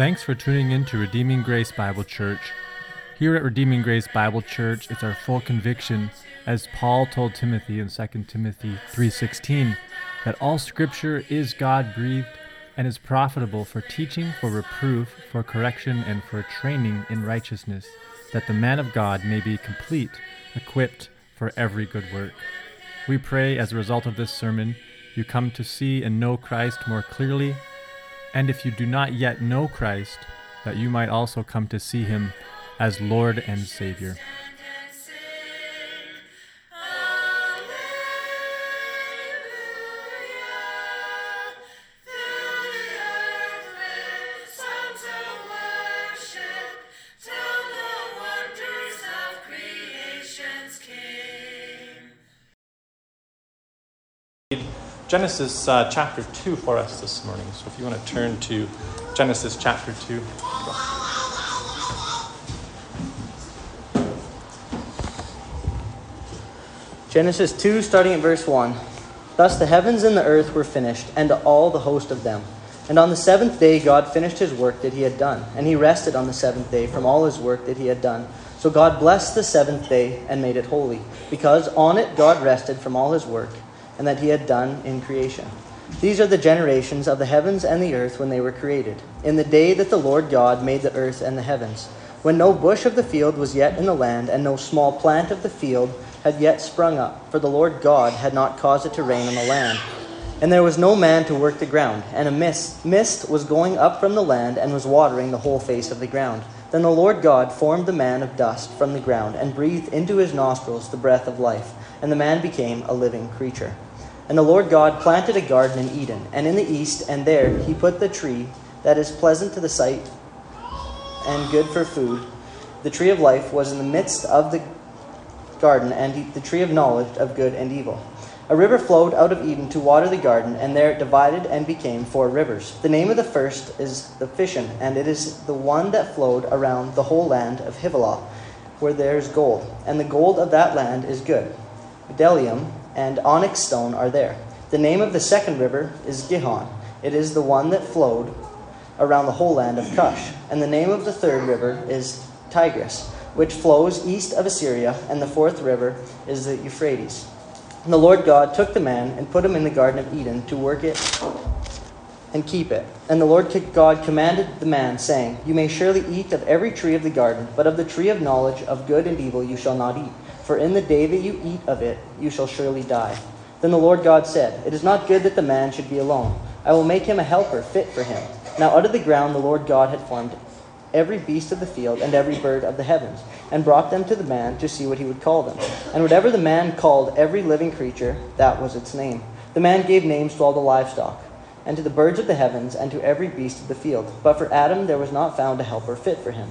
Thanks for tuning in to Redeeming Grace Bible Church. Here at Redeeming Grace Bible Church, it's our full conviction, as Paul told Timothy in 2 Timothy 3:16, that all scripture is God-breathed and is profitable for teaching, for reproof, for correction, and for training in righteousness, that the man of God may be complete, equipped for every good work. We pray as a result of this sermon, you come to see and know Christ more clearly and if you do not yet know Christ, that you might also come to see him as Lord and Savior. Genesis uh, chapter 2 for us this morning. So if you want to turn to Genesis chapter 2. Genesis 2, starting at verse 1. Thus the heavens and the earth were finished, and all the host of them. And on the seventh day God finished his work that he had done, and he rested on the seventh day from all his work that he had done. So God blessed the seventh day and made it holy, because on it God rested from all his work and that he had done in creation. These are the generations of the heavens and the earth when they were created, in the day that the Lord God made the earth and the heavens, when no bush of the field was yet in the land, and no small plant of the field had yet sprung up, for the Lord God had not caused it to rain on the land. And there was no man to work the ground, and a mist, mist was going up from the land and was watering the whole face of the ground. Then the Lord God formed the man of dust from the ground, and breathed into his nostrils the breath of life, and the man became a living creature. And the Lord God planted a garden in Eden, and in the east, and there he put the tree that is pleasant to the sight and good for food. The tree of life was in the midst of the garden, and the tree of knowledge of good and evil. A river flowed out of Eden to water the garden, and there it divided and became four rivers. The name of the first is the Pishon, and it is the one that flowed around the whole land of Havilah, where there is gold, and the gold of that land is good. Bdellium and onyx stone are there. The name of the second river is Gihon. It is the one that flowed around the whole land of Cush. And the name of the third river is Tigris, which flows east of Assyria. And the fourth river is the Euphrates. And the Lord God took the man and put him in the Garden of Eden to work it and keep it. And the Lord God commanded the man, saying, You may surely eat of every tree of the garden, but of the tree of knowledge of good and evil you shall not eat for in the day that you eat of it, you shall surely die. Then the Lord God said, It is not good that the man should be alone. I will make him a helper fit for him. Now out of the ground the Lord God had formed every beast of the field and every bird of the heavens, and brought them to the man to see what he would call them. And whatever the man called every living creature, that was its name. The man gave names to all the livestock, and to the birds of the heavens, and to every beast of the field. But for Adam there was not found a helper fit for him.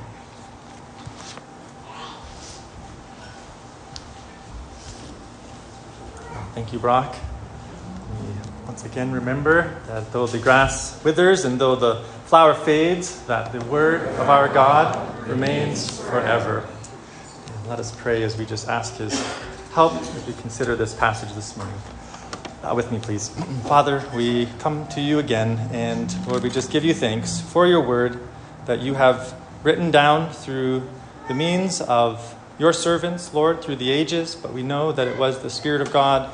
Thank you, Brock. We once again remember that though the grass withers and though the flower fades, that the word of our God remains forever. And let us pray as we just ask his help as we consider this passage this morning. With me, please. Father, we come to you again, and Lord, we just give you thanks for your word that you have written down through the means of your servants, Lord, through the ages, but we know that it was the Spirit of God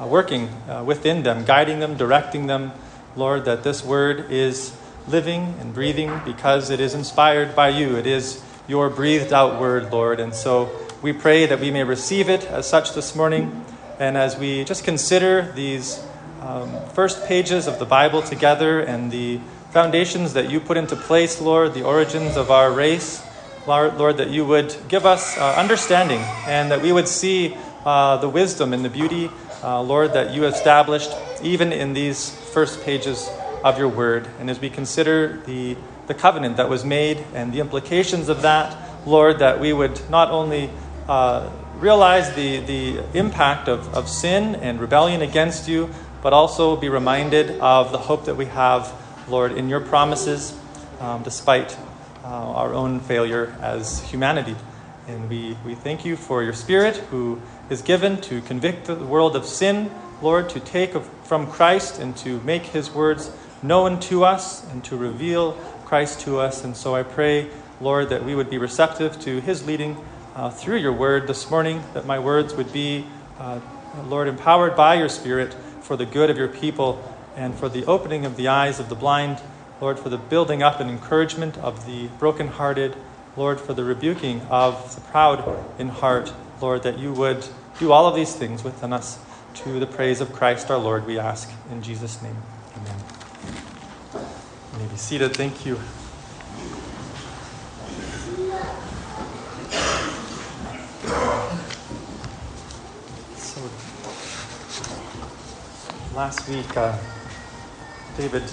uh, working uh, within them, guiding them, directing them. Lord, that this word is living and breathing because it is inspired by you. It is your breathed out word, Lord. And so we pray that we may receive it as such this morning. And as we just consider these um, first pages of the Bible together and the foundations that you put into place, Lord, the origins of our race, Lord, that you would give us uh, understanding and that we would see uh, the wisdom and the beauty uh, Lord, that you established even in these first pages of your word. And as we consider the, the covenant that was made and the implications of that, Lord, that we would not only uh, realize the, the impact of, of sin and rebellion against you, but also be reminded of the hope that we have, Lord, in your promises, um, despite uh, our own failure as humanity. And we, we thank you for your Spirit who is given to convict the world of sin, Lord, to take from Christ and to make his words known to us and to reveal Christ to us. And so I pray, Lord, that we would be receptive to his leading uh, through your word this morning, that my words would be, uh, Lord, empowered by your Spirit for the good of your people and for the opening of the eyes of the blind, Lord, for the building up and encouragement of the brokenhearted Lord, for the rebuking of the proud in heart, Lord, that you would do all of these things within us to the praise of Christ our Lord, we ask. In Jesus' name, amen. You may be seated. Thank you. So, last week, uh, David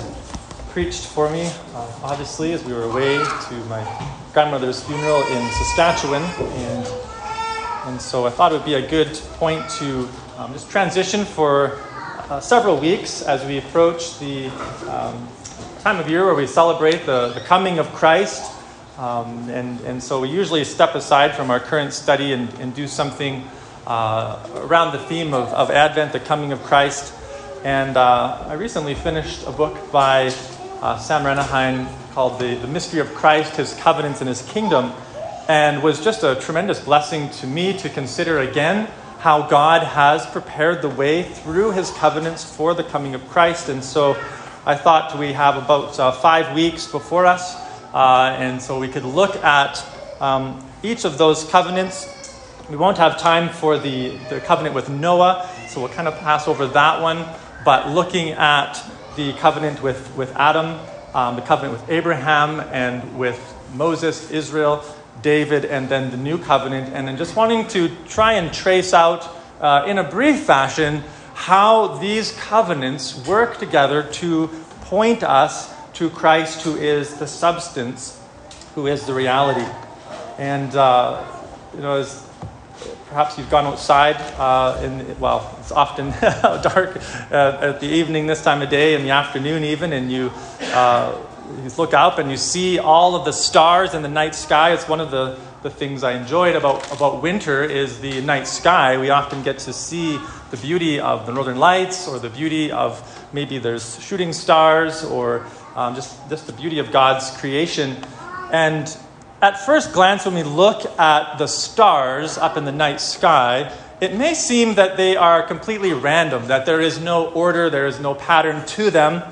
preached for me, uh, obviously, as we were away to my grandmother's funeral in Saskatchewan. And, and so I thought it would be a good point to um, just transition for uh, several weeks as we approach the um, time of year where we celebrate the, the coming of Christ. Um, and, and so we usually step aside from our current study and, and do something uh, around the theme of, of Advent, the coming of Christ. And uh, I recently finished a book by uh, Sam Renihan called the, the Mystery of Christ, His Covenants, and His Kingdom, and was just a tremendous blessing to me to consider again how God has prepared the way through His covenants for the coming of Christ. And so I thought we have about uh, five weeks before us, uh, and so we could look at um, each of those covenants. We won't have time for the, the covenant with Noah, so we'll kind of pass over that one. But looking at the covenant with, with Adam, um, the covenant with Abraham, and with Moses, Israel, David, and then the new covenant, and then just wanting to try and trace out uh, in a brief fashion how these covenants work together to point us to Christ, who is the substance, who is the reality. And, uh, you know, as Perhaps you've gone outside uh, in, well, it's often dark uh, at the evening this time of day, in the afternoon even, and you, uh, you look up and you see all of the stars in the night sky. It's one of the, the things I enjoyed about, about winter is the night sky. We often get to see the beauty of the northern lights or the beauty of maybe there's shooting stars or um, just, just the beauty of God's creation. And at first glance, when we look at the stars up in the night sky, it may seem that they are completely random, that there is no order, there is no pattern to them.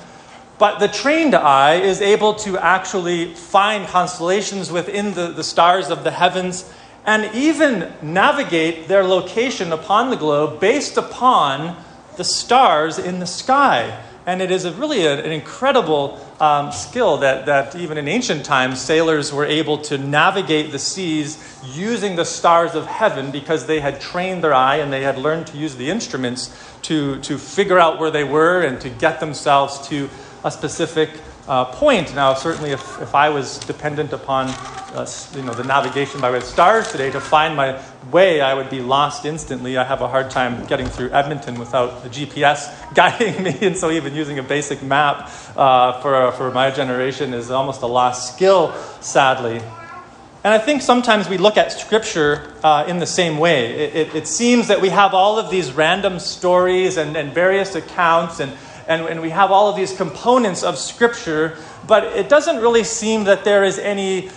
But the trained eye is able to actually find constellations within the, the stars of the heavens and even navigate their location upon the globe based upon the stars in the sky. And it is a really a, an incredible um, skill that, that even in ancient times, sailors were able to navigate the seas using the stars of heaven because they had trained their eye and they had learned to use the instruments to, to figure out where they were and to get themselves to a specific uh, point. Now, certainly, if, if I was dependent upon uh, you know, the navigation by way of stars today to find my way, I would be lost instantly. I have a hard time getting through Edmonton without a GPS guiding me, and so even using a basic map uh, for, for my generation is almost a lost skill, sadly. And I think sometimes we look at Scripture uh, in the same way. It, it, it, seems that we have all of these random stories and, and various accounts, and, and, and we have all of these components of Scripture, but it doesn't really seem that there is any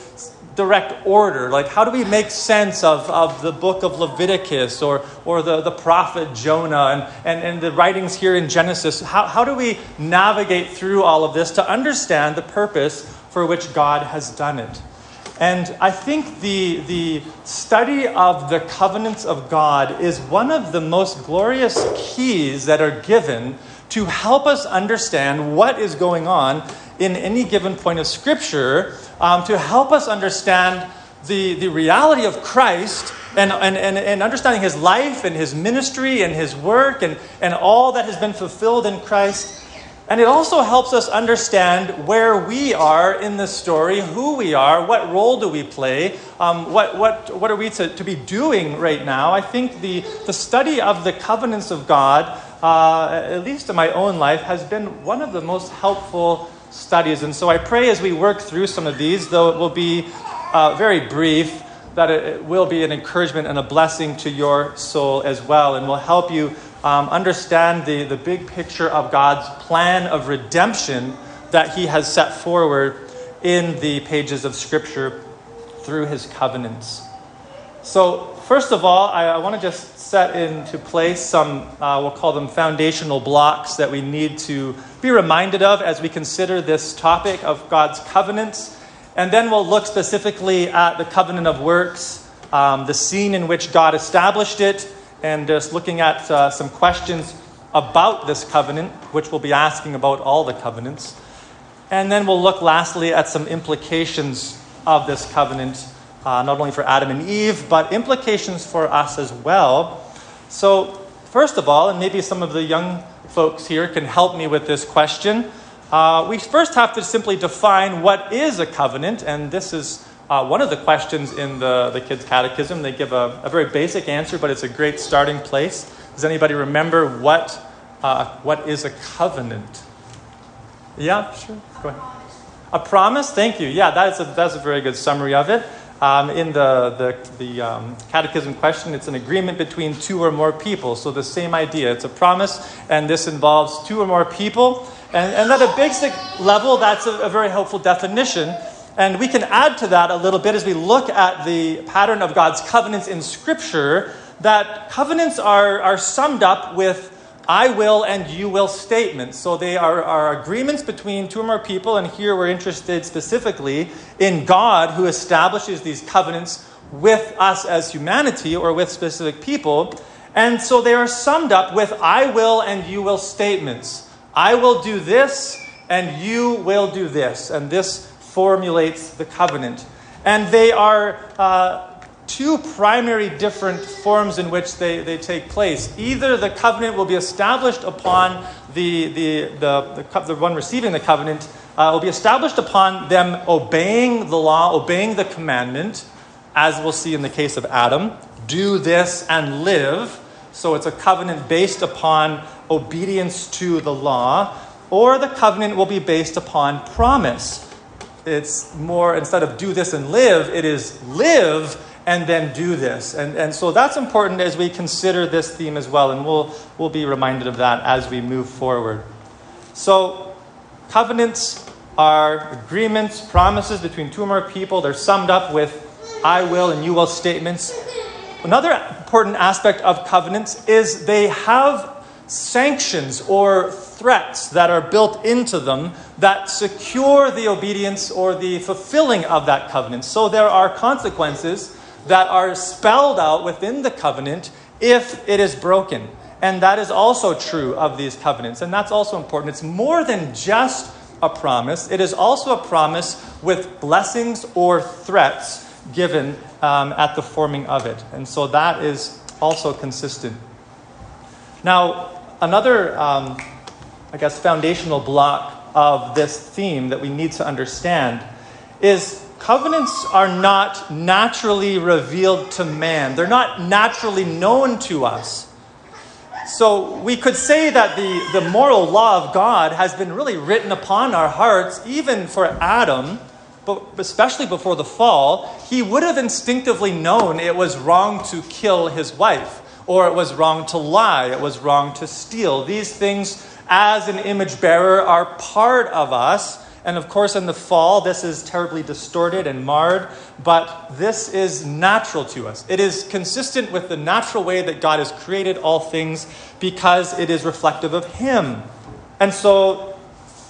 direct order. Like, how do we make sense of, of the book of Leviticus or, or the, the prophet Jonah and, and, and the writings here in Genesis? How, how do we navigate through all of this to understand the purpose for which God has done it? And I think the, the study of the covenants of God is one of the most glorious keys that are given to help us understand what is going on in any given point of Scripture um, to help us understand the, the reality of Christ and, and, and, and, understanding his life and his ministry and his work and, and all that has been fulfilled in Christ. And it also helps us understand where we are in the story, who we are, what role do we play, um, what, what, what are we to, to be doing right now. I think the, the study of the covenants of God, uh, at least in my own life, has been one of the most helpful studies. And so I pray as we work through some of these, though it will be uh, very brief, that it will be an encouragement and a blessing to your soul as well, and will help you um, understand the, the big picture of God's plan of redemption that He has set forward in the pages of Scripture through His covenants. So, first of all, I, I want to just set into place some, uh, we'll call them foundational blocks that we need to be reminded of as we consider this topic of God's covenants. And then we'll look specifically at the covenant of works, um, the scene in which God established it, and just looking at uh, some questions about this covenant, which we'll be asking about all the covenants. And then we'll look lastly at some implications of this covenant, uh, not only for Adam and Eve, but implications for us as well. So, first of all, and maybe some of the young folks here can help me with this question. Uh, we first have to simply define what is a covenant, and this is uh, one of the questions in the, the kids' catechism. They give a, a, very basic answer, but it's a great starting place. Does anybody remember what, uh, what is a covenant? Yeah, sure. Go ahead. A promise? Thank you. Yeah, that's a, that's a very good summary of it. Um, in the, the, the um, catechism question, it's an agreement between two or more people. So the same idea. It's a promise, and this involves two or more people. And, and at a basic level, that's a, a very helpful definition. And we can add to that a little bit as we look at the pattern of God's covenants in Scripture, that covenants are, are summed up with I will and you will statements. So they are, are agreements between two or more people, and here we're interested specifically in God who establishes these covenants with us as humanity or with specific people. And so they are summed up with I will and you will statements. I will do this, and you will do this. And this formulates the covenant. And they are uh, two primary different forms in which they, they take place. Either the covenant will be established upon the, the, the, the, the one receiving the covenant, uh, will be established upon them obeying the law, obeying the commandment, as we'll see in the case of Adam do this and live. So it's a covenant based upon obedience to the law, or the covenant will be based upon promise it's more, instead of do this and live, it is live and then do this. And, and so that's important as we consider this theme as well. And we'll, we'll be reminded of that as we move forward. So, covenants are agreements, promises between two or more people. They're summed up with I will and you will statements. Another important aspect of covenants is they have sanctions or threats that are built into them that secure the obedience or the fulfilling of that covenant. So there are consequences that are spelled out within the covenant if it is broken. And that is also true of these covenants. And that's also important. It's more than just a promise, it is also a promise with blessings or threats given um, at the forming of it. And so that is also consistent. Now, another, um, I guess, foundational block of this theme that we need to understand is covenants are not naturally revealed to man, they're not naturally known to us. So we could say that the, the moral law of God has been really written upon our hearts, even for Adam, but especially before the fall. He would have instinctively known it was wrong to kill his wife or it was wrong to lie, it was wrong to steal. These things, as an image bearer, are part of us. And of course, in the fall, this is terribly distorted and marred, but this is natural to us. It is consistent with the natural way that God has created all things because it is reflective of Him. And so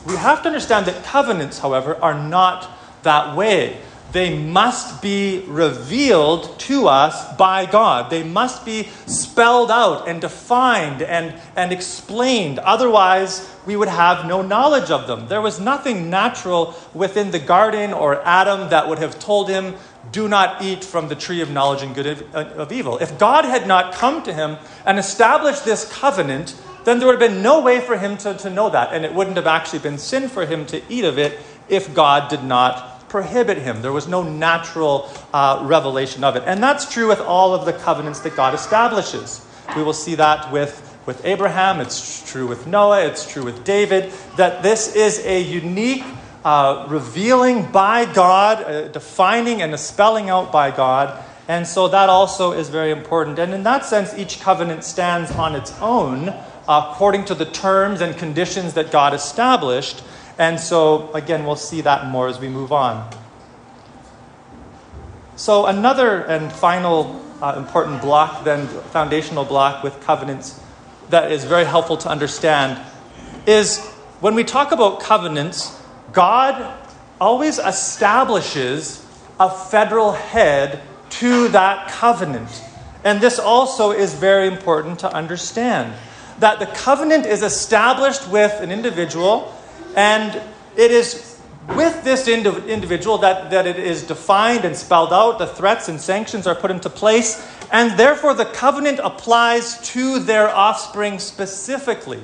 we have to understand that covenants, however, are not that way they must be revealed to us by God. They must be spelled out and defined and, and explained. Otherwise, we would have no knowledge of them. There was nothing natural within the garden or Adam that would have told him, do not eat from the tree of knowledge and good of, of evil. If God had not come to him and established this covenant, then there would have been no way for him to, to know that. And it wouldn't have actually been sin for him to eat of it if God did not prohibit him. There was no natural uh, revelation of it. And that's true with all of the covenants that God establishes. We will see that with, with Abraham, it's true with Noah, it's true with David, that this is a unique uh, revealing by God, uh, defining and spelling out by God. And so that also is very important. And in that sense, each covenant stands on its own according to the terms and conditions that God established. And so, again, we'll see that more as we move on. So, another and final uh, important block, then foundational block with covenants that is very helpful to understand is when we talk about covenants, God always establishes a federal head to that covenant. And this also is very important to understand that the covenant is established with an individual, and it is with this individual that, that it is defined and spelled out, the threats and sanctions are put into place, and therefore the covenant applies to their offspring specifically.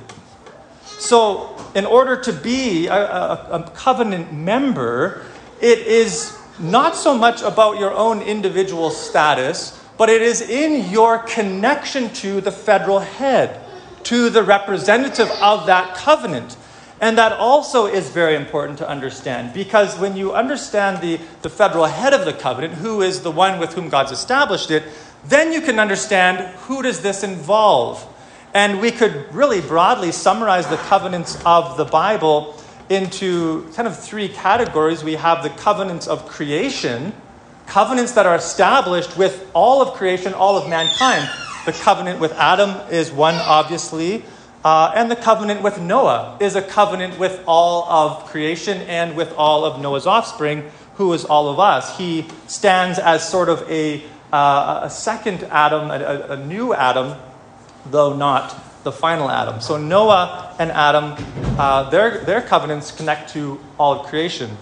So, in order to be a, a, a, covenant member, it is not so much about your own individual status, but it is in your connection to the federal head, to the representative of that covenant. And that also is very important to understand because when you understand the, the federal head of the covenant, who is the one with whom God's established it, then you can understand who does this involve and we could really broadly summarize the covenants of the Bible into kind of three categories. We have the covenants of creation, covenants that are established with all of creation, all of mankind. The covenant with Adam is one, obviously. Uh, and the covenant with Noah is a covenant with all of creation and with all of Noah's offspring, who is all of us. He stands as sort of a, uh, a second Adam, a, a new Adam though not the final Adam. So Noah and Adam, uh, their, their covenants connect to all of creation.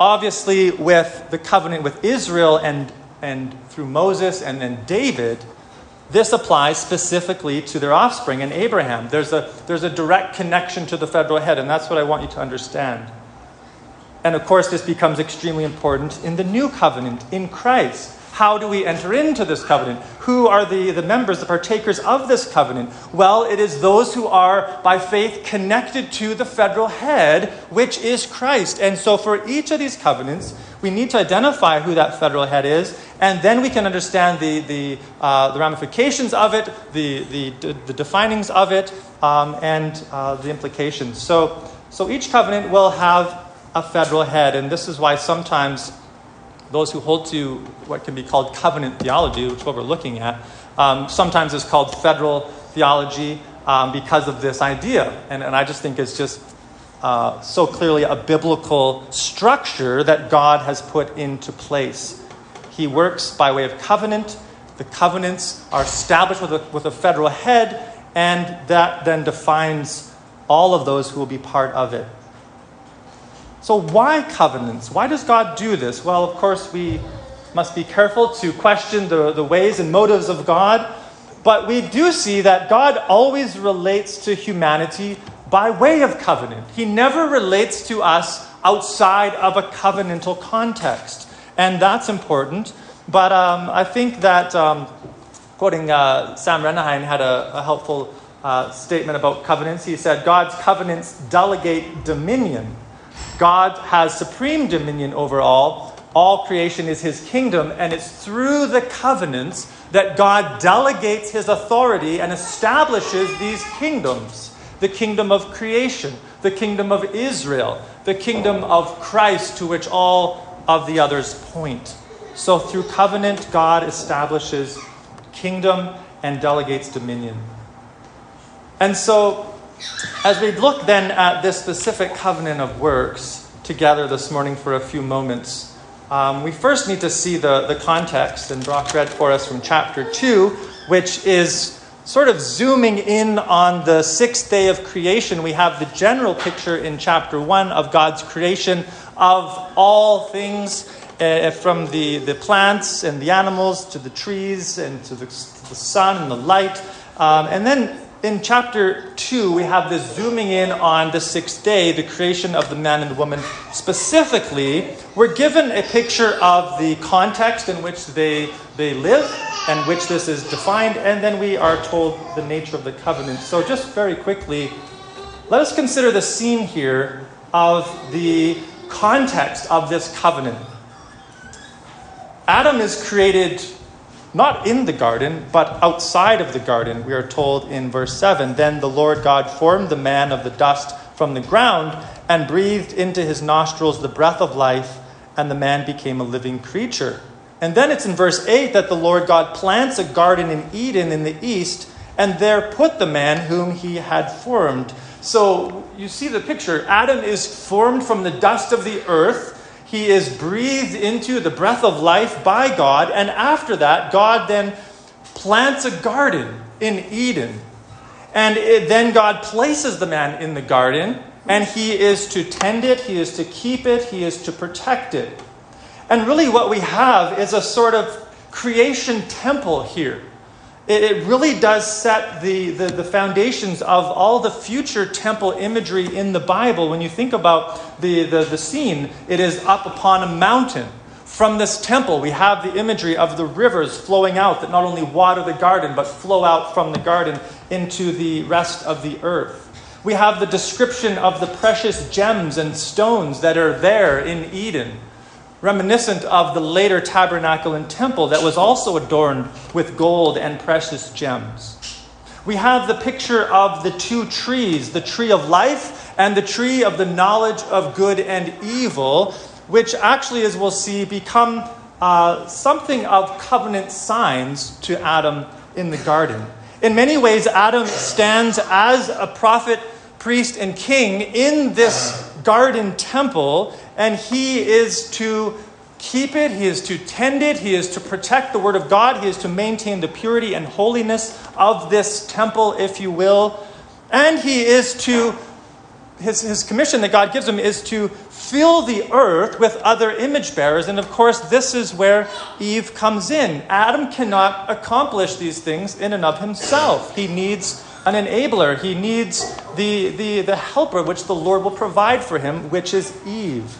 Obviously, with the covenant with Israel and, and through Moses and then David, this applies specifically to their offspring and Abraham. There's a, there's a direct connection to the federal head, and that's what I want you to understand. And of course, this becomes extremely important in the new covenant in Christ. How do we enter into this covenant? Who are the, the members, the partakers of this covenant? Well, it is those who are, by faith, connected to the federal head, which is Christ. And so, for each of these covenants, we need to identify who that federal head is, and then we can understand the, the, uh, the ramifications of it, the, the, the definings of it, um, and uh, the implications. So, so, each covenant will have a federal head, and this is why sometimes those who hold to what can be called covenant theology, which is what we're looking at, um, sometimes is called federal theology um, because of this idea. And, and I just think it's just uh, so clearly a biblical structure that God has put into place. He works by way of covenant. The covenants are established with a, with a federal head, and that then defines all of those who will be part of it. So, why covenants? Why does God do this? Well, of course, we must be careful to question the, the ways and motives of God, but we do see that God always relates to humanity by way of covenant. He never relates to us outside of a covenantal context, and that's important. But um, I think that, um, quoting uh, Sam Renihan, had a, a helpful uh, statement about covenants. He said, God's covenants delegate dominion God has supreme dominion over all. All creation is his kingdom, and it's through the covenants that God delegates his authority and establishes these kingdoms the kingdom of creation, the kingdom of Israel, the kingdom of Christ, to which all of the others point. So, through covenant, God establishes kingdom and delegates dominion. And so, as we look then at this specific covenant of works together this morning for a few moments, um, we first need to see the, the context. And Brock read for us from chapter 2, which is sort of zooming in on the sixth day of creation. We have the general picture in chapter 1 of God's creation of all things. Uh, from the, the plants and the animals to the trees and to the, to the sun and the light. Um, and then in chapter 2, we have this zooming in on the sixth day, the creation of the man and the woman. Specifically, we're given a picture of the context in which they, they live and which this is defined, and then we are told the nature of the covenant. So, just very quickly, let us consider the scene here of the context of this covenant. Adam is created not in the garden, but outside of the garden. We are told in verse 7 Then the Lord God formed the man of the dust from the ground and breathed into his nostrils the breath of life, and the man became a living creature. And then it's in verse 8 that the Lord God plants a garden in Eden in the east, and there put the man whom he had formed. So you see the picture. Adam is formed from the dust of the earth he is breathed into the breath of life by God, and after that, God then plants a garden in Eden. And it, then God places the man in the garden, and he is to tend it, he is to keep it, he is to protect it. And really, what we have is a sort of creation temple here it really does set the, the, the, foundations of all the future temple imagery in the Bible. When you think about the, the, the scene, it is up upon a mountain. From this temple, we have the imagery of the rivers flowing out that not only water the garden, but flow out from the garden into the rest of the earth. We have the description of the precious gems and stones that are there in Eden reminiscent of the later tabernacle and temple that was also adorned with gold and precious gems. We have the picture of the two trees, the tree of life and the tree of the knowledge of good and evil, which actually, as we'll see, become uh, something of covenant signs to Adam in the garden. In many ways, Adam stands as a prophet, priest, and king in this garden temple and he is to keep it, he is to tend it, he is to protect the Word of God, he is to maintain the purity and holiness of this temple, if you will, and he is to. His, his commission that God gives him is to fill the earth with other image bearers. And of course, this is where Eve comes in. Adam cannot accomplish these things in and of himself. He needs an enabler, he needs the, the, the helper which the Lord will provide for him, which is Eve.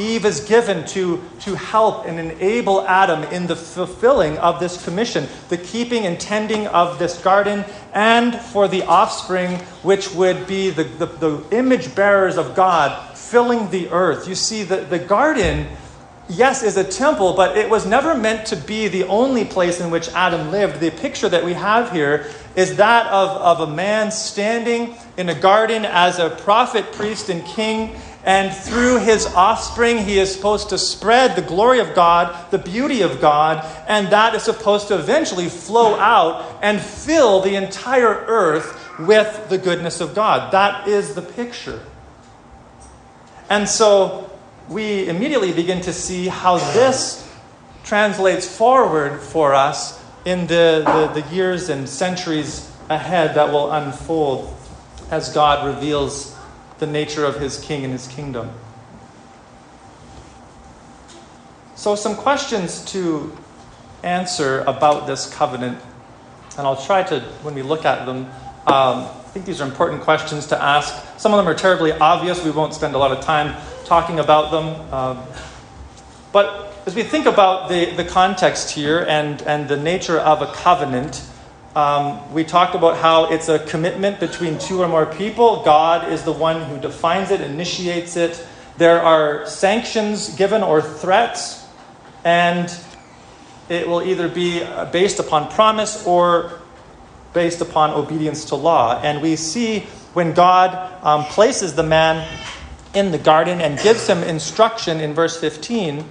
Eve is given to, to help and enable Adam in the fulfilling of this commission, the keeping and tending of this garden, and for the offspring, which would be the, the, the image bearers of God filling the earth. You see, the, the garden, yes, is a temple, but it was never meant to be the only place in which Adam lived. The picture that we have here is that of, of a man standing in a garden as a prophet, priest, and king and through his offspring, he is supposed to spread the glory of God, the beauty of God, and that is supposed to eventually flow out and fill the entire earth with the goodness of God. That is the picture. And so we immediately begin to see how this translates forward for us in the, the, the years and centuries ahead that will unfold as God reveals the nature of his king and his kingdom. So, some questions to answer about this covenant, and I'll try to, when we look at them, um, I think these are important questions to ask. Some of them are terribly obvious. We won't spend a lot of time talking about them. Um, but as we think about the, the context here and, and the nature of a covenant, um, we talked about how it's a commitment between two or more people. God is the one who defines it, initiates it. There are sanctions given or threats, and it will either be based upon promise or based upon obedience to law. And we see when God um, places the man in the garden and gives him instruction in verse 15,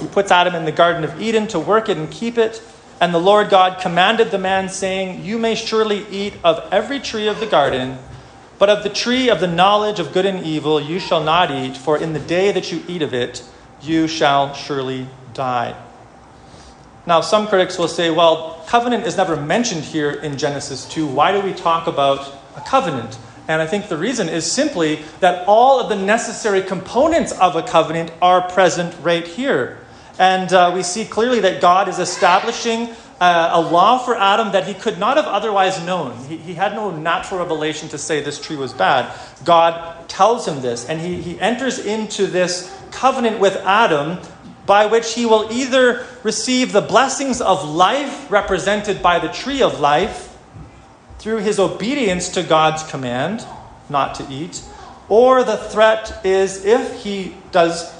he puts Adam in the Garden of Eden to work it and keep it. And the Lord God commanded the man, saying, You may surely eat of every tree of the garden, but of the tree of the knowledge of good and evil you shall not eat, for in the day that you eat of it, you shall surely die. Now, some critics will say, well, covenant is never mentioned here in Genesis 2. Why do we talk about a covenant? And I think the reason is simply that all of the necessary components of a covenant are present right here. And uh, we see clearly that God is establishing uh, a law for Adam that he could not have otherwise known. He, he had no natural revelation to say this tree was bad. God tells him this, and he, he enters into this covenant with Adam by which he will either receive the blessings of life represented by the tree of life through his obedience to God's command not to eat, or the threat is if he does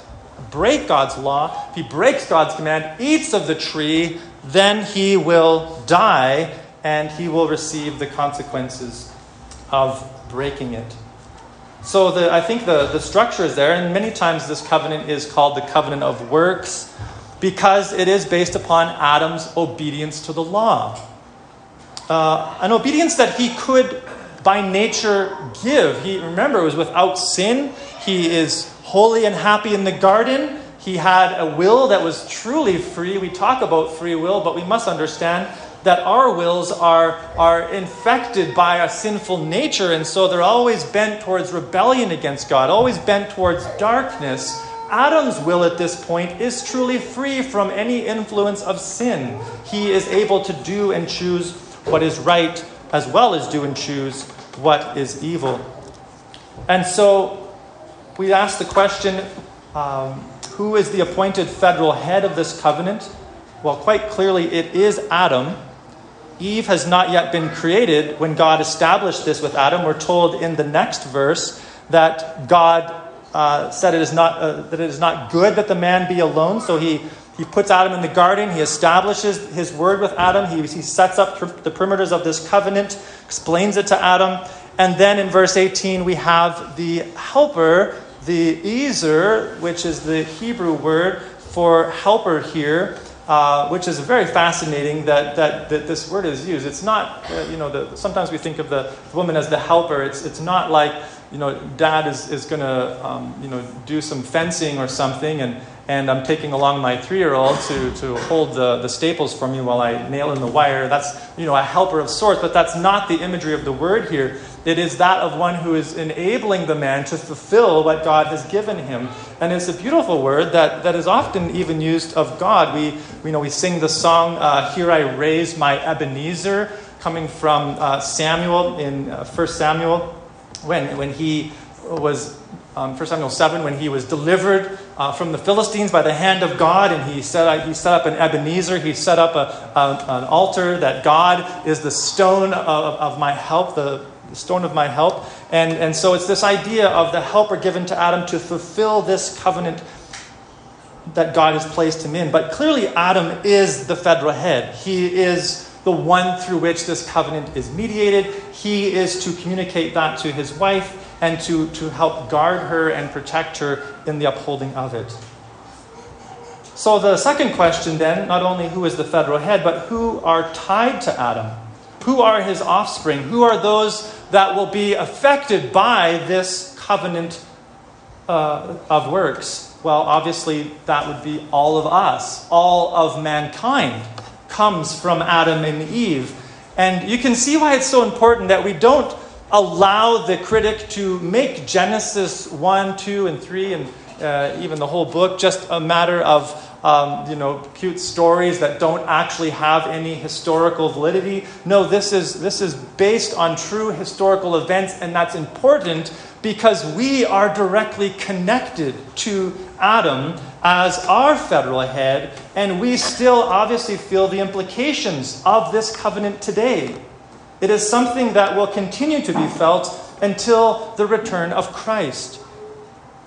break God's law, if he breaks God's command, eats of the tree, then he will die and he will receive the consequences of breaking it. So the, I think the, the structure is there, and many times this covenant is called the covenant of works because it is based upon Adam's obedience to the law. Uh, an obedience that he could by nature give. He remember it was without sin. He is holy and happy in the garden. He had a will that was truly free. We talk about free will, but we must understand that our wills are, are infected by a sinful nature, and so they're always bent towards rebellion against God, always bent towards darkness. Adam's will at this point is truly free from any influence of sin. He is able to do and choose what is right, as well as do and choose what is evil. And so we ask the question um, who is the appointed federal head of this covenant? Well, quite clearly, it is Adam. Eve has not yet been created when God established this with Adam. We're told in the next verse that God uh, said it is not, uh, that it is not good that the man be alone. So he, he puts Adam in the garden. He establishes his word with Adam. He, he sets up the perimeters of this covenant, explains it to Adam. And then in verse 18, we have the helper the Ezer, which is the Hebrew word for helper here, uh, which is very fascinating that, that, that this word is used. It's not, uh, you know, the, sometimes we think of the woman as the helper. It's, it's not like, you know, dad is, is going to, um, you know, do some fencing or something and, and I'm taking along my three year old to, to hold the, the staples for me while I nail in the wire. That's, you know, a helper of sorts, but that's not the imagery of the word here. It is that of one who is enabling the man to fulfill what God has given him. And it's a beautiful word that, that is often even used of God. We, we know we sing the song, uh, Here I Raise My Ebenezer, coming from uh, Samuel in uh, 1 Samuel, when, when he was um, 1 Samuel 7, when he was delivered uh, from the Philistines by the hand of God, and he set, up, he set up an Ebenezer. He set up a, a, an altar that God is the stone of, of my help, the, the stone of my help. And, and so it's this idea of the helper given to Adam to fulfill this covenant that God has placed him in. But clearly, Adam is the federal head. He is the one through which this covenant is mediated. He is to communicate that to his wife and to, to help guard her and protect her in the upholding of it. So, the second question then, not only who is the federal head, but who are tied to Adam? Who are his offspring? Who are those that will be affected by this covenant uh, of works? Well, obviously, that would be all of us. All of mankind comes from Adam and Eve. And you can see why it's so important that we don't allow the critic to make Genesis 1, 2, and 3, and uh, even the whole book just a matter of um, you know cute stories that don't actually have any historical validity. No, this is this is based on true historical events, and that's important because we are directly connected to Adam as our federal head, and we still obviously feel the implications of this covenant today. It is something that will continue to be felt until the return of Christ.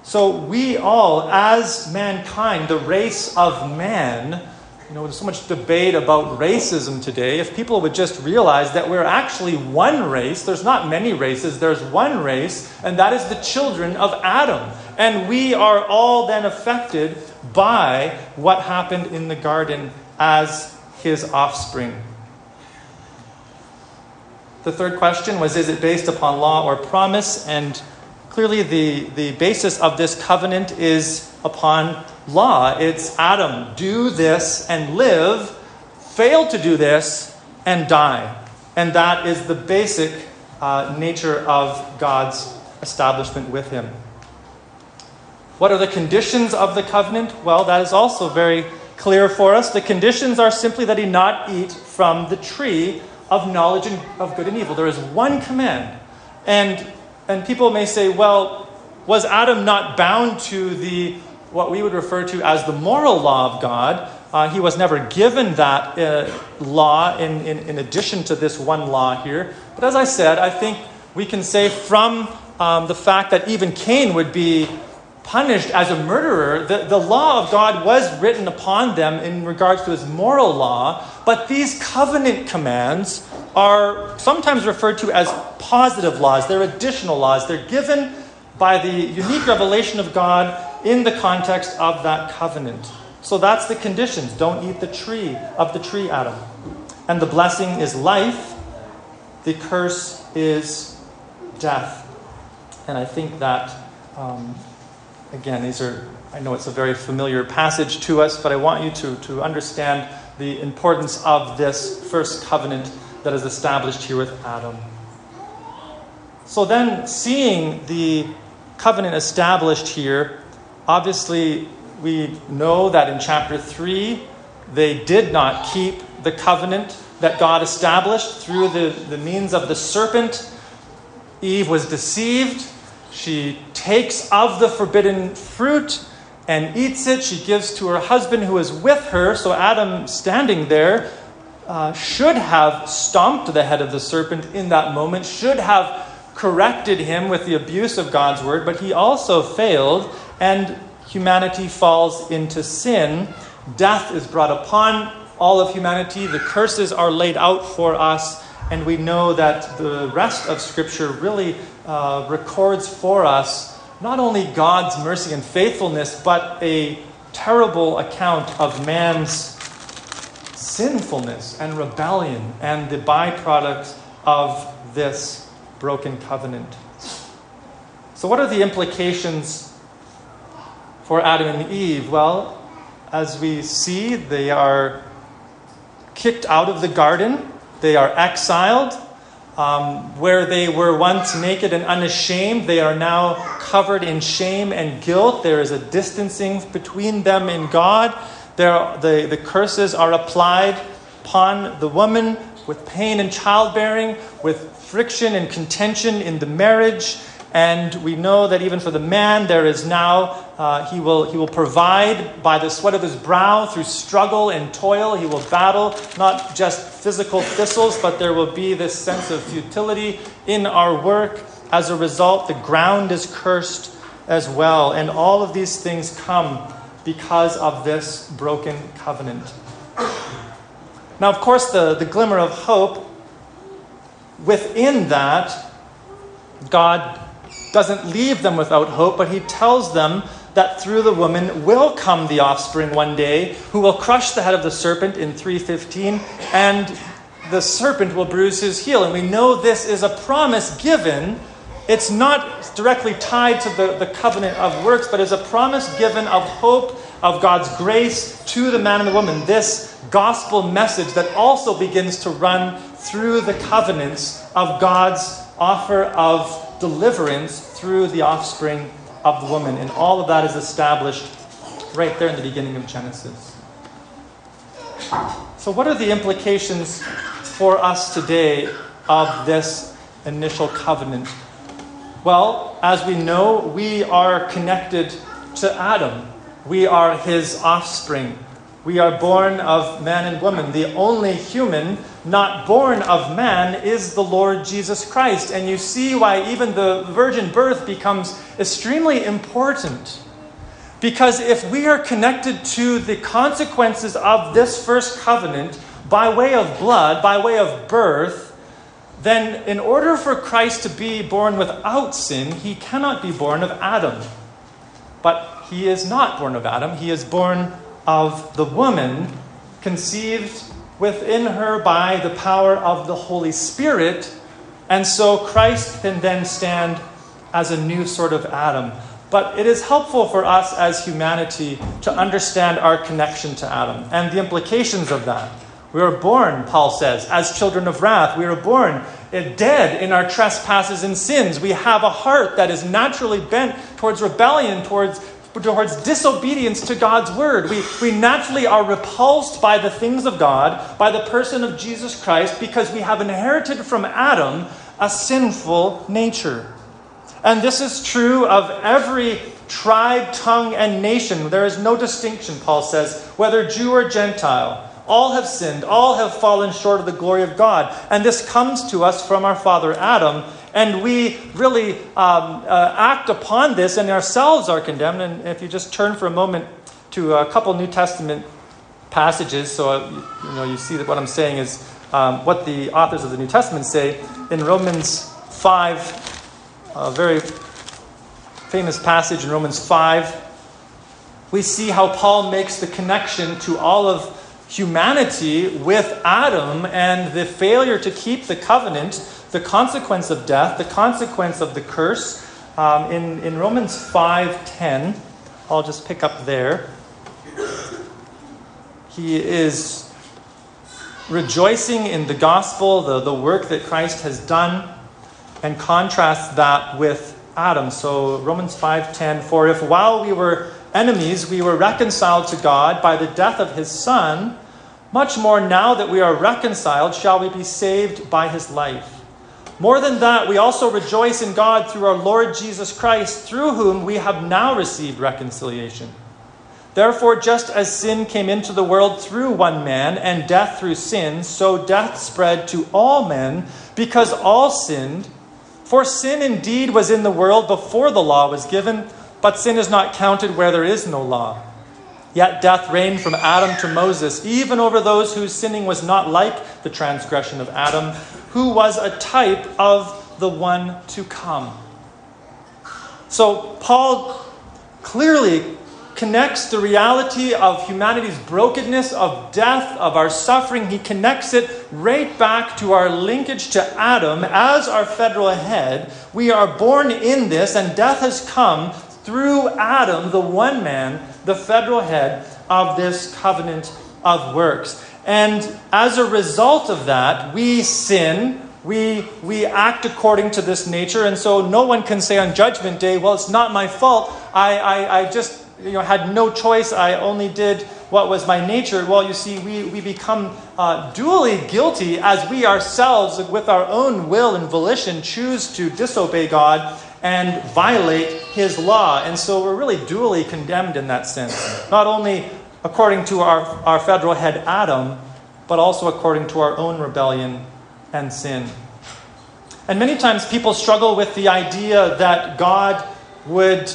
So, we all, as mankind, the race of man, you know, there's so much debate about racism today. If people would just realize that we're actually one race, there's not many races, there's one race, and that is the children of Adam. And we are all then affected by what happened in the garden as his offspring. The third question was Is it based upon law or promise? And clearly, the, the basis of this covenant is upon law. It's Adam, do this and live, fail to do this and die. And that is the basic uh, nature of God's establishment with him. What are the conditions of the covenant? Well, that is also very clear for us. The conditions are simply that he not eat from the tree of knowledge of good and evil. There is one command. And, and people may say, well, was Adam not bound to the what we would refer to as the moral law of God? Uh, he was never given that uh, law in, in, in, addition to this one law here. But as I said, I think we can say from um, the fact that even Cain would be punished as a murderer, the, the law of God was written upon them in regards to his moral law. But these covenant commands are sometimes referred to as positive laws. They're additional laws. They're given by the unique revelation of God in the context of that covenant. So that's the conditions. Don't eat the tree of the tree, Adam. And the blessing is life, the curse is death. And I think that, um, again, these are, I know it's a very familiar passage to us, but I want you to, to understand the importance of this first covenant that is established here with Adam. So then, seeing the covenant established here, obviously we know that in chapter 3, they did not keep the covenant that God established through the, the means of the serpent. Eve was deceived. She takes of the forbidden fruit and eats it. She gives to her husband who is with her. So Adam, standing there, uh, should have stomped the head of the serpent in that moment, should have corrected him with the abuse of God's word, but he also failed, and humanity falls into sin. Death is brought upon all of humanity. The curses are laid out for us, and we know that the rest of Scripture really uh, records for us not only God's mercy and faithfulness, but a terrible account of man's sinfulness and rebellion and the byproduct of this broken covenant. So, what are the implications for Adam and Eve? Well, as we see, they are kicked out of the garden, they are exiled. Um, where they were once naked and unashamed, they are now covered in shame and guilt. There is a distancing between them and God. There, the, the curses are applied upon the woman with pain and childbearing, with friction and contention in the marriage. And we know that even for the man, there is now, uh, he, will, he will provide by the sweat of his brow through struggle and toil. He will battle not just physical thistles, but there will be this sense of futility in our work. As a result, the ground is cursed as well. And all of these things come because of this broken covenant. Now, of course, the, the glimmer of hope within that, God doesn't leave them without hope, but He tells them that through the woman will come the offspring one day who will crush the head of the serpent in 315 and the serpent will bruise his heel and we know this is a promise given it's not directly tied to the, the covenant of works, but is a promise given of hope, of God's grace to the man and the woman. This gospel message that also begins to run through the covenants of God's offer of deliverance through the offspring of the woman. And all of that is established right there in the beginning of Genesis. So, what are the implications for us today of this initial covenant well, as we know, we are connected to Adam. We are his offspring. We are born of man and woman. The only human not born of man is the Lord Jesus Christ. And you see why even the virgin birth becomes extremely important. Because if we are connected to the consequences of this first covenant by way of blood, by way of birth, then in order for Christ to be born without sin, he cannot be born of Adam. But he is not born of Adam, he is born of the woman, conceived within her by the power of the Holy Spirit. And so Christ can then stand as a new sort of Adam. But it is helpful for us as humanity to understand our connection to Adam and the implications of that. We were born, Paul says, as children of wrath. We were born dead in our trespasses and sins. We have a heart that is naturally bent towards rebellion, towards towards disobedience to God's word. We, we naturally are repulsed by the things of God, by the person of Jesus Christ, because we have inherited from Adam a sinful nature. And this is true of every tribe, tongue, and nation. There is no distinction, Paul says, whether Jew or Gentile. All have sinned, all have fallen short of the glory of God. And this comes to us from our father Adam. And we really um, uh, act upon this, and ourselves are condemned. And if you just turn for a moment to a couple New Testament passages, so uh, you know you see that what I'm saying is um, what the authors of the New Testament say in Romans five, a very famous passage in Romans five. We see how Paul makes the connection to all of humanity with Adam and the failure to keep the covenant, the consequence of death, the consequence of the curse. Um, in, in Romans 5:10, I'll just pick up there. He is rejoicing in the gospel, the, the work that Christ has done, and contrasts that with Adam. So Romans 5:10, for if while we were enemies we were reconciled to God by the death of his son, much more now that we are reconciled, shall we be saved by his life. More than that, we also rejoice in God through our Lord Jesus Christ, through whom we have now received reconciliation. Therefore, just as sin came into the world through one man, and death through sin, so death spread to all men, because all sinned. For sin indeed was in the world before the law was given, but sin is not counted where there is no law. Yet death reigned from Adam to Moses, even over those whose sinning was not like the transgression of Adam, who was a type of the one to come. So, Paul clearly connects the reality of humanity's brokenness, of death, of our suffering. He connects it right back to our linkage to Adam as our federal head. We are born in this, and death has come through Adam, the one man, the federal head of this covenant of works. And as a result of that, we sin, we, we act according to this nature, and so no one can say on Judgment Day, well, it's not my fault. I, I, I just you know, had no choice. I only did what was my nature. Well, you see, we, we become uh, duly guilty as we ourselves, with our own will and volition, choose to disobey God and violate his law. And so we're really duly condemned in that sense. Not only according to our, our federal head Adam, but also according to our own rebellion and sin. And many times people struggle with the idea that God would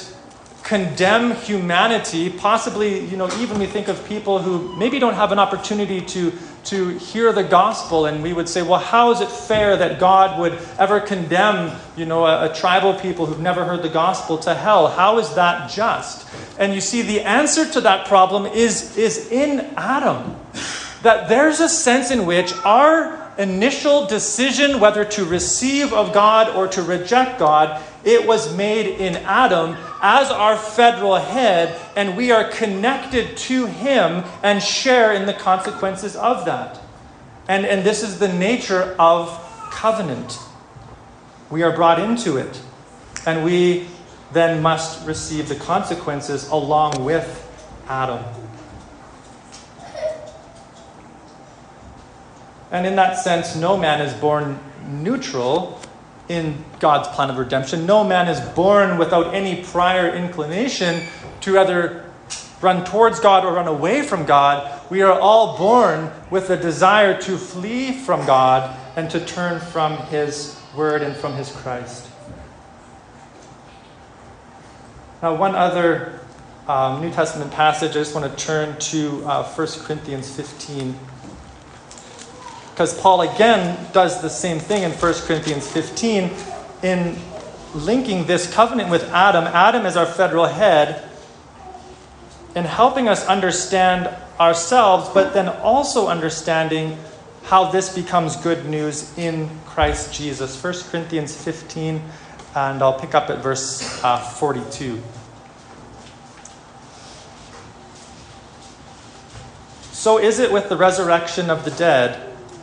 condemn humanity, possibly, you know, even we think of people who maybe don't have an opportunity to, to hear the gospel, and we would say, well, how is it fair that God would ever condemn, you know, a, a tribal people who've never heard the gospel to hell? How is that just? And you see, the answer to that problem is, is in Adam. That there's a sense in which our initial decision whether to receive of God or to reject God, it was made in Adam as our federal head, and we are connected to him and share in the consequences of that. And, and this is the nature of covenant. We are brought into it, and we then must receive the consequences along with Adam. And in that sense, no man is born neutral in God's plan of redemption. No man is born without any prior inclination to either run towards God or run away from God. We are all born with a desire to flee from God and to turn from His Word and from His Christ. Now, one other um, New Testament passage, I just want to turn to uh, 1 Corinthians 15. Because Paul again does the same thing in 1 Corinthians 15 in linking this covenant with Adam. Adam is our federal head and helping us understand ourselves, but then also understanding how this becomes good news in Christ Jesus. 1 Corinthians 15, and I'll pick up at verse uh, 42. So is it with the resurrection of the dead.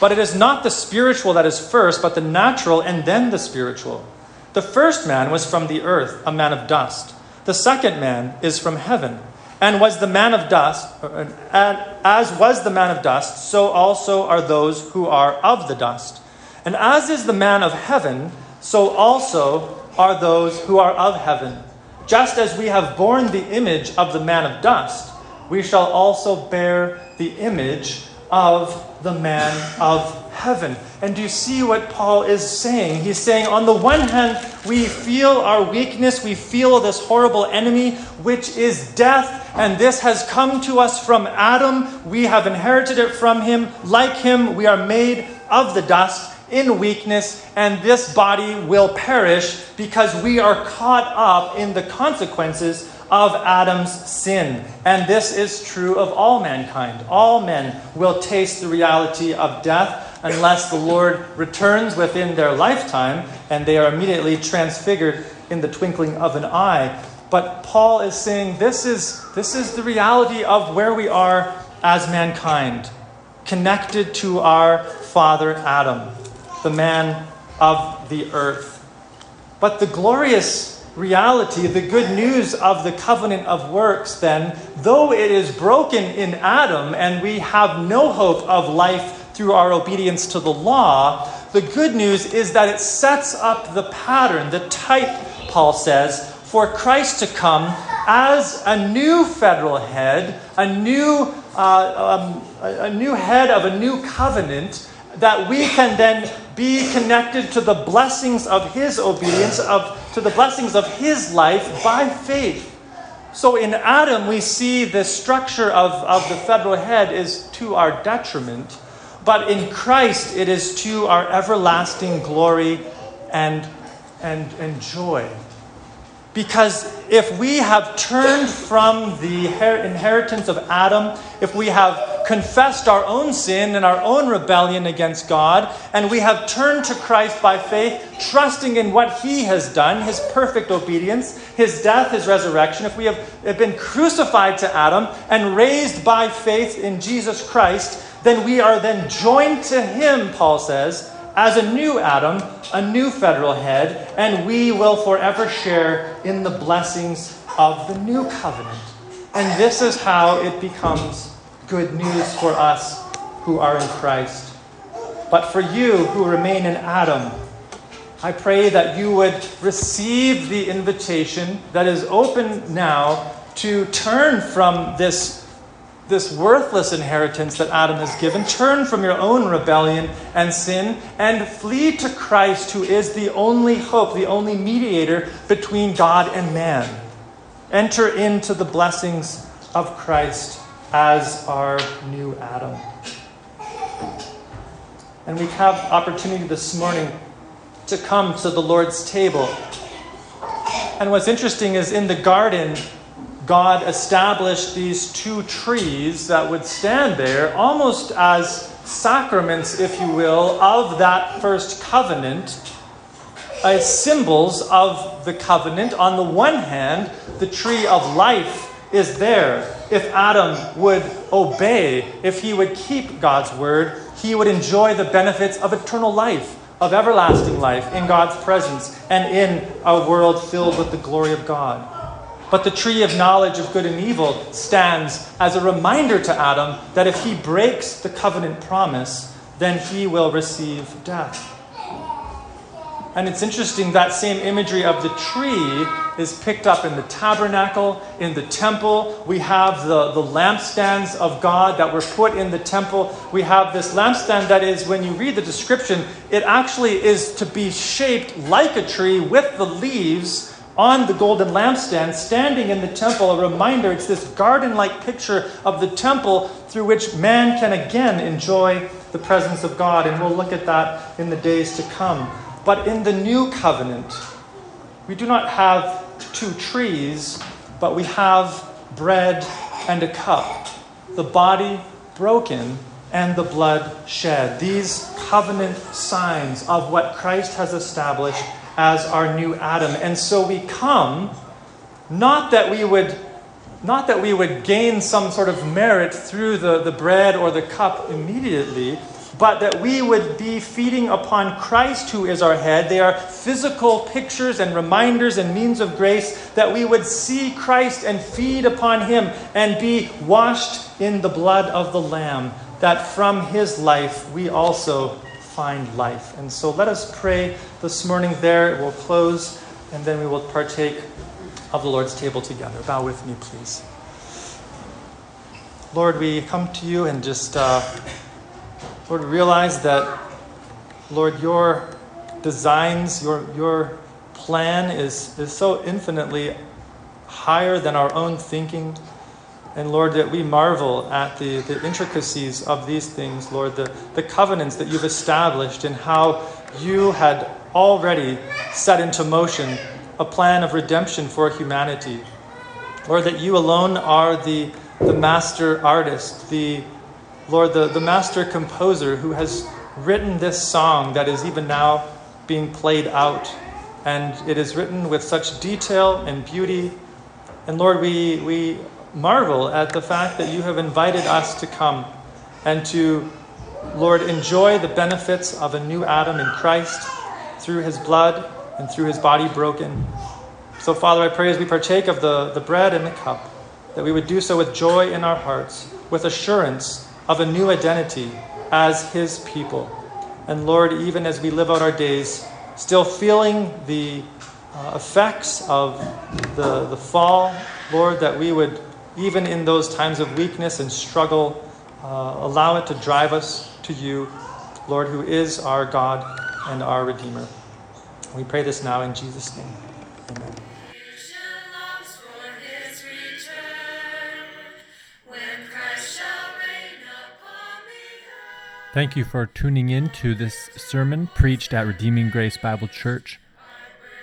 But it is not the spiritual that is first, but the natural and then the spiritual. The first man was from the earth, a man of dust. The second man is from heaven. And was the man of dust, uh, and as was the man of dust, so also are those who are of the dust. And as is the man of heaven, so also are those who are of heaven. Just as we have borne the image of the man of dust, we shall also bear the image of the man of heaven. And do you see what Paul is saying? He's saying, on the one hand, we feel our weakness, we feel this horrible enemy, which is death, and this has come to us from Adam. We have inherited it from him. Like him, we are made of the dust in weakness, and this body will perish because we are caught up in the consequences of Adam's sin. And this is true of all mankind. All men will taste the reality of death unless the Lord returns within their lifetime and they are immediately transfigured in the twinkling of an eye. But Paul is saying this is, this is the reality of where we are as mankind, connected to our father Adam the man of the earth. But the glorious reality, the good news of the covenant of works, then, though it is broken in Adam and we have no hope of life through our obedience to the law, the good news is that it sets up the pattern, the type, Paul says, for Christ to come as a new federal head, a new, uh, um, a new head of a new covenant that we can then be connected to the blessings of his obedience, of, to the blessings of his life by faith. So in Adam, we see the structure of, of the federal head is to our detriment, but in Christ, it is to our everlasting glory and, and, and joy. Because if we have turned from the inheritance of Adam, if we have confessed our own sin and our own rebellion against God, and we have turned to Christ by faith, trusting in what He has done, His perfect obedience, His death, His resurrection, if we have been crucified to Adam and raised by faith in Jesus Christ, then we are then joined to Him, Paul says, as a new Adam, a new federal head, and we will forever share in the blessings of the new covenant. And this is how it becomes good news for us who are in Christ. But for you who remain in Adam, I pray that you would receive the invitation that is open now to turn from this this worthless inheritance that Adam has given. Turn from your own rebellion and sin and flee to Christ, who is the only hope, the only mediator between God and man. Enter into the blessings of Christ as our new Adam. And we have opportunity this morning to come to the Lord's table. And what's interesting is in the garden, God established these two trees that would stand there almost as sacraments, if you will, of that first covenant, as symbols of the covenant. On the one hand, the tree of life is there. If Adam would obey, if he would keep God's word, he would enjoy the benefits of eternal life, of everlasting life in God's presence and in a world filled with the glory of God. But the tree of knowledge of good and evil stands as a reminder to Adam that if he breaks the covenant promise, then he will receive death. And it's interesting that same imagery of the tree is picked up in the tabernacle, in the temple. We have the, the lampstands of God that were put in the temple. We have this lampstand that is, when you read the description, it actually is to be shaped like a tree with the leaves on the golden lampstand, standing in the temple, a reminder it's this garden like picture of the temple through which man can again enjoy the presence of God. And we'll look at that in the days to come. But in the new covenant, we do not have two trees, but we have bread and a cup. the body broken and the blood shed. These covenant signs of what Christ has established as our new Adam. And so we come not that we would not that we would gain some sort of merit through the, the bread or the cup immediately, but that we would be feeding upon Christ, who is our head. They are physical pictures and reminders and means of grace that we would see Christ and feed upon him and be washed in the blood of the Lamb, that from his life we also find life. And so let us pray this morning there. We'll close and then we will partake of the Lord's table together. Bow with me, please. Lord, we come to you and just, uh, Lord, realize that, Lord, your designs, your, your plan is, is so infinitely higher than our own thinking. And Lord, that we marvel at the, the intricacies of these things, Lord, the, the covenants that you've established and how you had already set into motion a plan of redemption for humanity. Lord, that you alone are the, the master artist, the Lord, the, the master composer who has written this song that is even now being played out. And it is written with such detail and beauty. And Lord, we, we marvel at the fact that you have invited us to come and to, Lord, enjoy the benefits of a new Adam in Christ through his blood and through his body broken. So, Father, I pray as we partake of the, the bread and the cup, that we would do so with joy in our hearts, with assurance of a new identity as his people. And Lord, even as we live out our days, still feeling the uh, effects of the, the fall, Lord, that we would, even in those times of weakness and struggle, uh, allow it to drive us to you, Lord, who is our God and our Redeemer. We pray this now in Jesus' name. Amen. Thank you for tuning in to this sermon preached at Redeeming Grace Bible Church.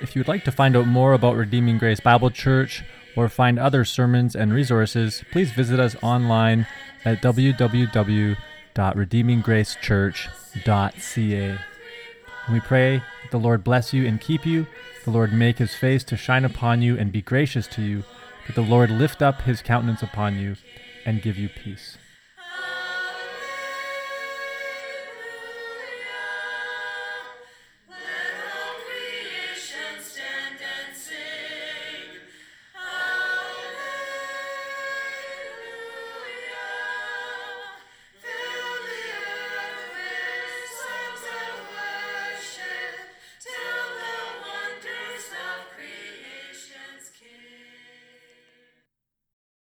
If you would like to find out more about Redeeming Grace Bible Church or find other sermons and resources, please visit us online at www.redeeminggracechurch.ca. And we pray that the Lord bless you and keep you, the Lord make his face to shine upon you and be gracious to you, that the Lord lift up his countenance upon you and give you peace.